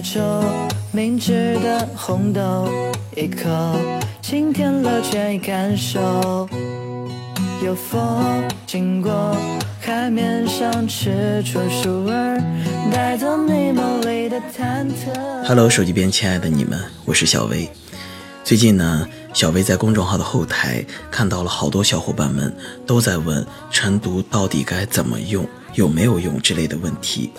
哀愁，明知的红豆一口，今天了倦意感受。有风经过海面上，吃出树儿，带走你梦里的忐忑。Hello，手机边亲爱的你们，我是小薇。最近呢，小薇在公众号的后台看到了好多小伙伴们都在问晨读到底该怎么用，有没有用之类的问题。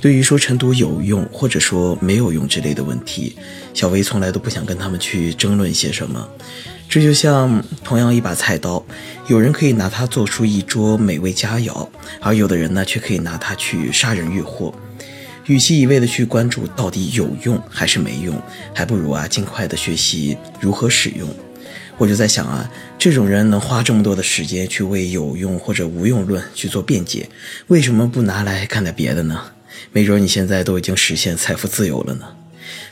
对于说晨读有用或者说没有用之类的问题，小薇从来都不想跟他们去争论些什么。这就像同样一把菜刀，有人可以拿它做出一桌美味佳肴，而有的人呢却可以拿它去杀人越货。与其一味的去关注到底有用还是没用，还不如啊尽快的学习如何使用。我就在想啊，这种人能花这么多的时间去为有用或者无用论去做辩解，为什么不拿来干点别的呢？没准你现在都已经实现财富自由了呢。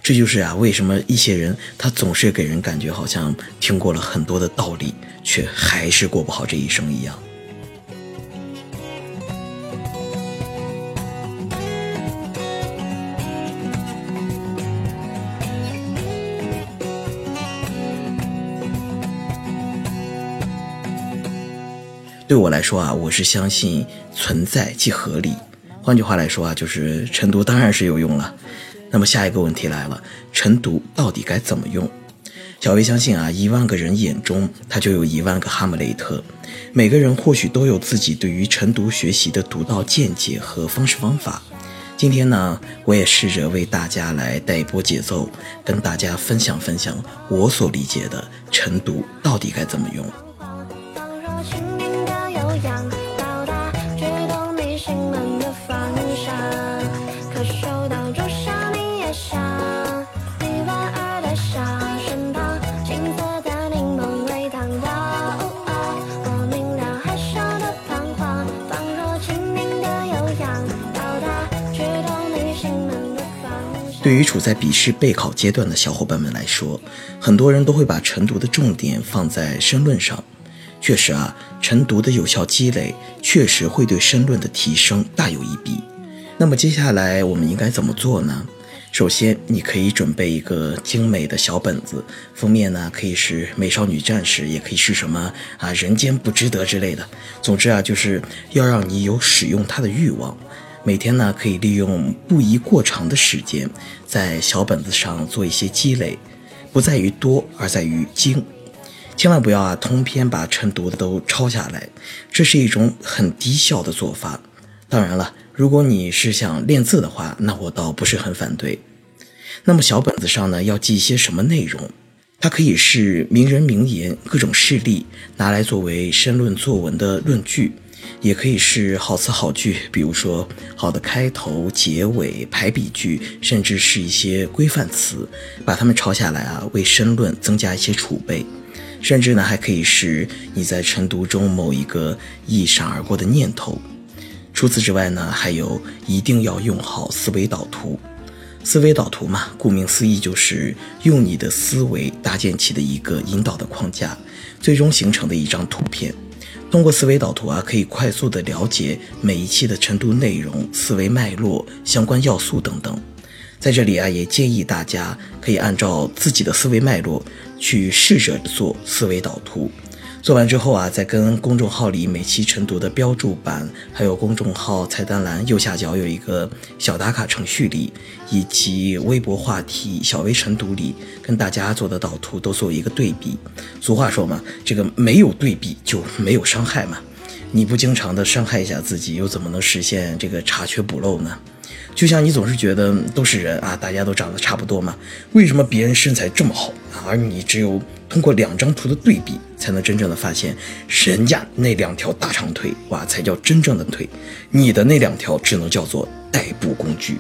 这就是啊，为什么一些人他总是给人感觉好像听过了很多的道理，却还是过不好这一生一样。对我来说啊，我是相信存在即合理。换句话来说啊，就是晨读当然是有用了。那么下一个问题来了，晨读到底该怎么用？小薇相信啊，一万个人眼中他就有一万个哈姆雷特，每个人或许都有自己对于晨读学习的独到见解和方式方法。今天呢，我也试着为大家来带一波节奏，跟大家分享分享我所理解的晨读到底该怎么用。对于处在笔试备考阶段的小伙伴们来说，很多人都会把晨读的重点放在申论上。确实啊，晨读的有效积累确实会对申论的提升大有一笔。那么接下来我们应该怎么做呢？首先，你可以准备一个精美的小本子，封面呢可以是美少女战士，也可以是什么啊人间不值得之类的。总之啊，就是要让你有使用它的欲望。每天呢，可以利用不宜过长的时间，在小本子上做一些积累，不在于多，而在于精。千万不要啊，通篇把晨读的都抄下来，这是一种很低效的做法。当然了，如果你是想练字的话，那我倒不是很反对。那么小本子上呢，要记一些什么内容？它可以是名人名言、各种事例，拿来作为申论作文的论据。也可以是好词好句，比如说好的开头、结尾、排比句，甚至是一些规范词，把它们抄下来啊，为申论增加一些储备。甚至呢，还可以是你在晨读中某一个一闪而过的念头。除此之外呢，还有一定要用好思维导图。思维导图嘛，顾名思义就是用你的思维搭建起的一个引导的框架，最终形成的一张图片。通过思维导图啊，可以快速的了解每一期的晨读内容、思维脉络、相关要素等等。在这里啊，也建议大家可以按照自己的思维脉络去试着做思维导图。做完之后啊，再跟公众号里每期晨读的标注版，还有公众号菜单栏右下角有一个小打卡程序里，以及微博话题小微晨读里，跟大家做的导图都做一个对比。俗话说嘛，这个没有对比就没有伤害嘛。你不经常的伤害一下自己，又怎么能实现这个查缺补漏呢？就像你总是觉得都是人啊，大家都长得差不多嘛，为什么别人身材这么好，而你只有通过两张图的对比，才能真正的发现人家那两条大长腿哇，才叫真正的腿，你的那两条只能叫做代步工具。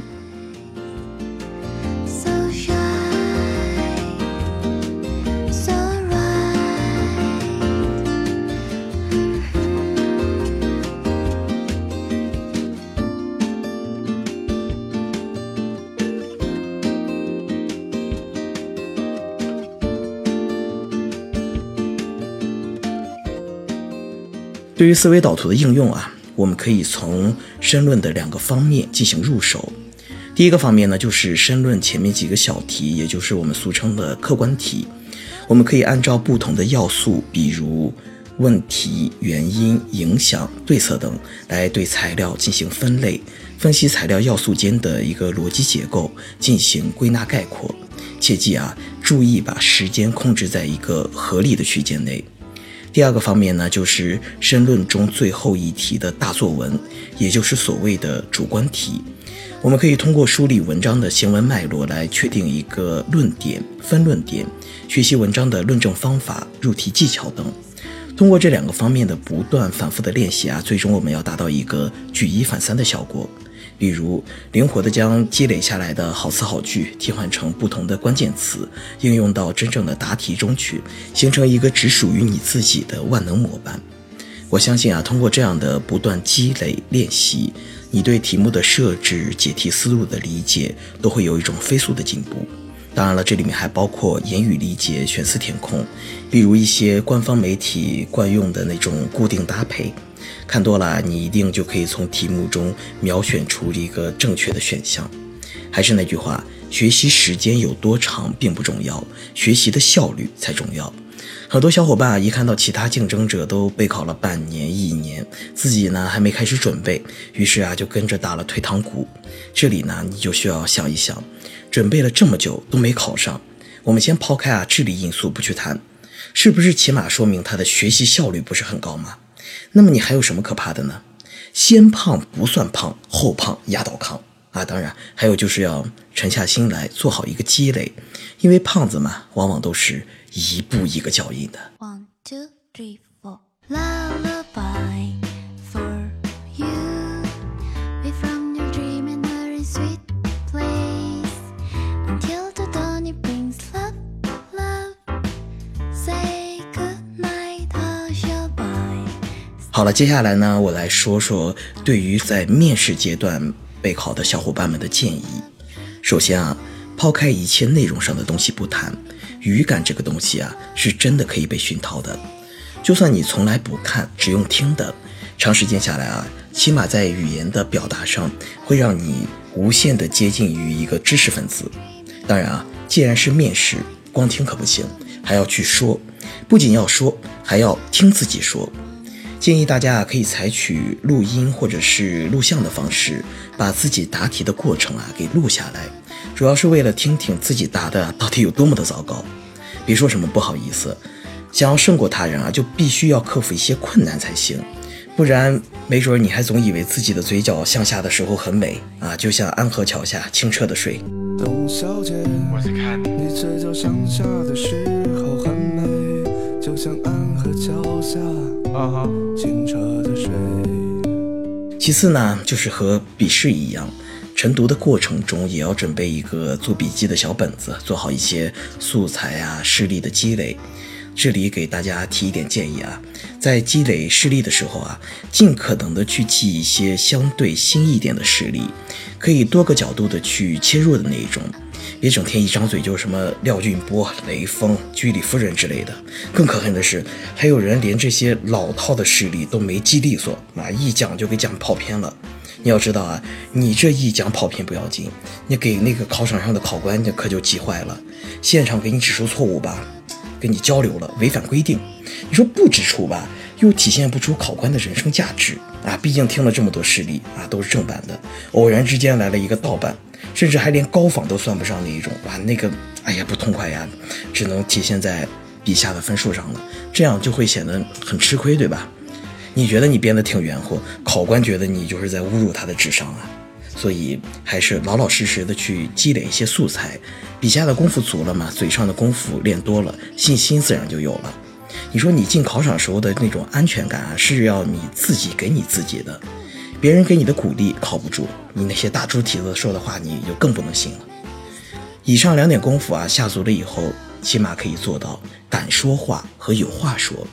对于思维导图的应用啊，我们可以从申论的两个方面进行入手。第一个方面呢，就是申论前面几个小题，也就是我们俗称的客观题。我们可以按照不同的要素，比如问题、原因、影响、对策等，来对材料进行分类，分析材料要素间的一个逻辑结构，进行归纳概括。切记啊，注意把时间控制在一个合理的区间内。第二个方面呢，就是申论中最后一题的大作文，也就是所谓的主观题。我们可以通过梳理文章的行文脉络来确定一个论点、分论点，学习文章的论证方法、入题技巧等。通过这两个方面的不断反复的练习啊，最终我们要达到一个举一反三的效果。比如，灵活地将积累下来的好词好句替换成不同的关键词，应用到真正的答题中去，形成一个只属于你自己的万能模板。我相信啊，通过这样的不断积累练习。你对题目的设置、解题思路的理解都会有一种飞速的进步。当然了，这里面还包括言语理解、选词填空，例如一些官方媒体惯用的那种固定搭配，看多了你一定就可以从题目中秒选出一个正确的选项。还是那句话，学习时间有多长并不重要，学习的效率才重要。很多小伙伴啊，一看到其他竞争者都备考了半年、一年，自己呢还没开始准备，于是啊就跟着打了退堂鼓。这里呢，你就需要想一想，准备了这么久都没考上，我们先抛开啊智力因素不去谈，是不是起码说明他的学习效率不是很高吗？那么你还有什么可怕的呢？先胖不算胖，后胖压倒康啊！当然，还有就是要沉下心来做好一个积累，因为胖子嘛，往往都是。一步一个脚印的。one two three four 好了，接下来呢，我来说说对于在面试阶段备考的小伙伴们的建议。首先啊，抛开一切内容上的东西不谈。语感这个东西啊，是真的可以被熏陶的。就算你从来不看，只用听的，长时间下来啊，起码在语言的表达上，会让你无限的接近于一个知识分子。当然啊，既然是面试，光听可不行，还要去说，不仅要说，还要听自己说。建议大家啊，可以采取录音或者是录像的方式，把自己答题的过程啊给录下来。主要是为了听听自己答的到底有多么的糟糕，别说什么不好意思，想要胜过他人啊，就必须要克服一些困难才行，不然没准你还总以为自己的嘴角向下的时候很美啊，就像安河桥下清澈的水。董小姐，我在看你。嘴角向下的时候很美，就像安河桥下清澈的水。其次呢，就是和笔试一样。晨读的过程中，也要准备一个做笔记的小本子，做好一些素材啊、事例的积累。这里给大家提一点建议啊，在积累事例的时候啊，尽可能的去记一些相对新一点的事例，可以多个角度的去切入的那一种。别整天一张嘴就什么廖俊波、雷锋、居里夫人之类的。更可恨的是，还有人连这些老套的事例都没记利索，啊，一讲就给讲跑偏了。你要知道啊，你这一讲跑偏不要紧，你给那个考场上的考官，可就急坏了。现场给你指出错误吧，跟你交流了，违反规定。你说不指出吧，又体现不出考官的人生价值啊。毕竟听了这么多事例啊，都是正版的，偶然之间来了一个盗版。甚至还连高仿都算不上那一种，哇，那个，哎呀，不痛快呀，只能体现在笔下的分数上了，这样就会显得很吃亏，对吧？你觉得你编得挺圆乎，考官觉得你就是在侮辱他的智商啊，所以还是老老实实的去积累一些素材，笔下的功夫足了嘛，嘴上的功夫练多了，信心自然就有了。你说你进考场时候的那种安全感啊，是要你自己给你自己的。别人给你的鼓励靠不住，你那些大猪蹄子说的话你就更不能信了。以上两点功夫啊下足了以后，起码可以做到敢说话和有话说。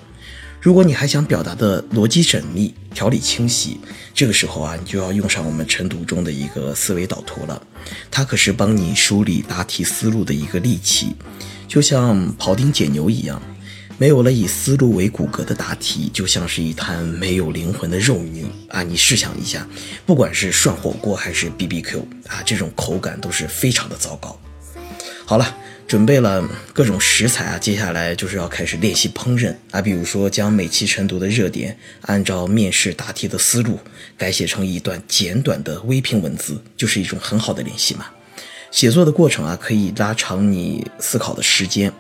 如果你还想表达的逻辑缜密、条理清晰，这个时候啊，你就要用上我们晨读中的一个思维导图了。它可是帮你梳理答题思路的一个利器，就像庖丁解牛一样。没有了以思路为骨骼的答题，就像是一滩没有灵魂的肉泥啊！你试想一下，不管是涮火锅还是 BBQ 啊，这种口感都是非常的糟糕。好了，准备了各种食材啊，接下来就是要开始练习烹饪啊。比如说，将每期晨读的热点按照面试答题的思路改写成一段简短的微评文字，就是一种很好的练习嘛。写作的过程啊，可以拉长你思考的时间。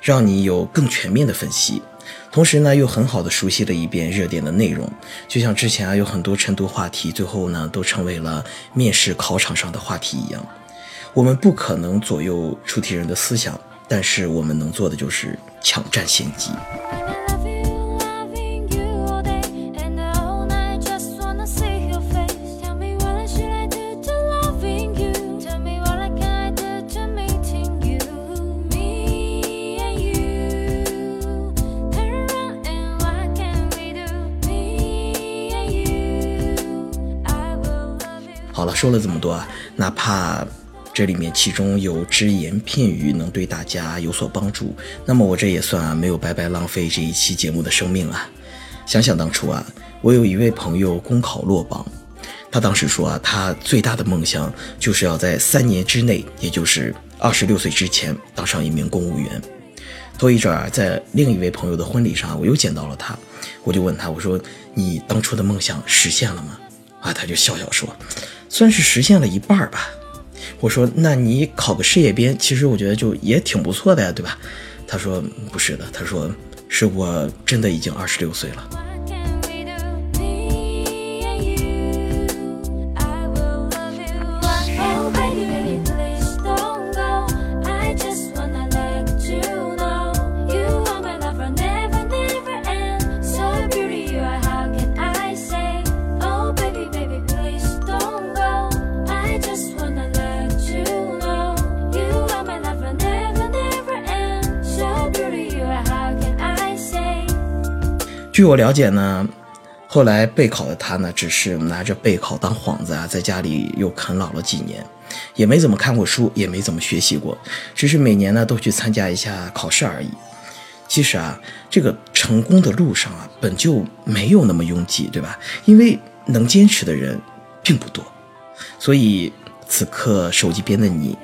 让你有更全面的分析，同时呢又很好的熟悉了一遍热点的内容，就像之前啊有很多晨读话题，最后呢都成为了面试考场上的话题一样。我们不可能左右出题人的思想，但是我们能做的就是抢占先机。说了这么多啊，哪怕这里面其中有只言片语能对大家有所帮助，那么我这也算啊没有白白浪费这一期节目的生命啊。想想当初啊，我有一位朋友公考落榜，他当时说啊，他最大的梦想就是要在三年之内，也就是二十六岁之前当上一名公务员。头一阵儿在另一位朋友的婚礼上，我又见到了他，我就问他，我说你当初的梦想实现了吗？啊，他就笑笑说。算是实现了一半吧，我说，那你考个事业编，其实我觉得就也挺不错的呀，对吧？他说不是的，他说是我真的已经二十六岁了。据我了解呢，后来备考的他呢，只是拿着备考当幌子啊，在家里又啃老了几年，也没怎么看过书，也没怎么学习过，只是每年呢都去参加一下考试而已。其实啊，这个成功的路上啊，本就没有那么拥挤，对吧？因为能坚持的人并不多，所以此刻手机边的你，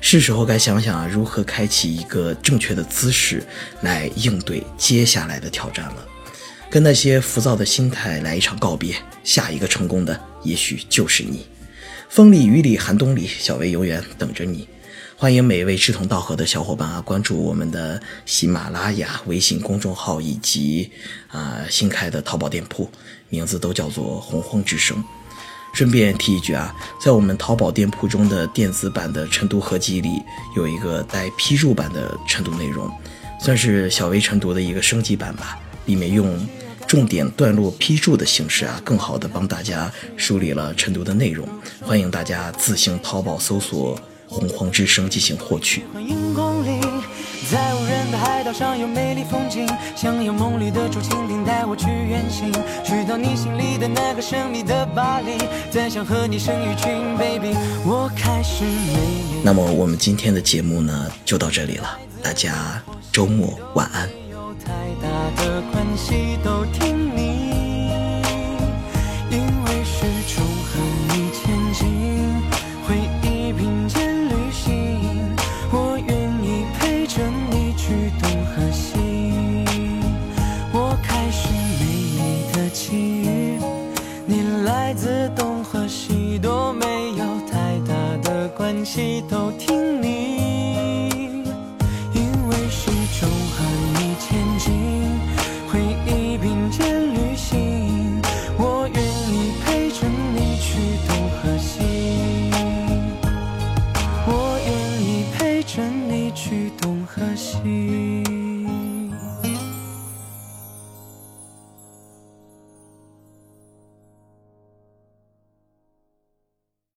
是时候该想想啊，如何开启一个正确的姿势来应对接下来的挑战了。跟那些浮躁的心态来一场告别，下一个成功的也许就是你。风里雨里寒冬里，小薇永远等着你。欢迎每一位志同道合的小伙伴啊，关注我们的喜马拉雅微信公众号以及啊新开的淘宝店铺，名字都叫做洪荒之声。顺便提一句啊，在我们淘宝店铺中的电子版的晨读合集里，有一个带批注版的晨读内容，算是小薇晨读的一个升级版吧，里面用。重点段落批注的形式啊，更好的帮大家梳理了晨读的内容。欢迎大家自行淘宝搜索“洪荒之声”进行获取。欢迎光临在无人的海岛上有美丽风景，想有梦里的竹蜻蜓带我去远行，去到你心里的那个神秘的巴黎，再想和你生一群 baby。我开始美那么我们今天的节目呢，就到这里了，大家周末晚安。太大的关系都听你，因为始终和你前进，回忆并肩旅行，我愿意陪着你去东和西。我开始美丽的际遇，你来自东和西都没有太大的关系，都听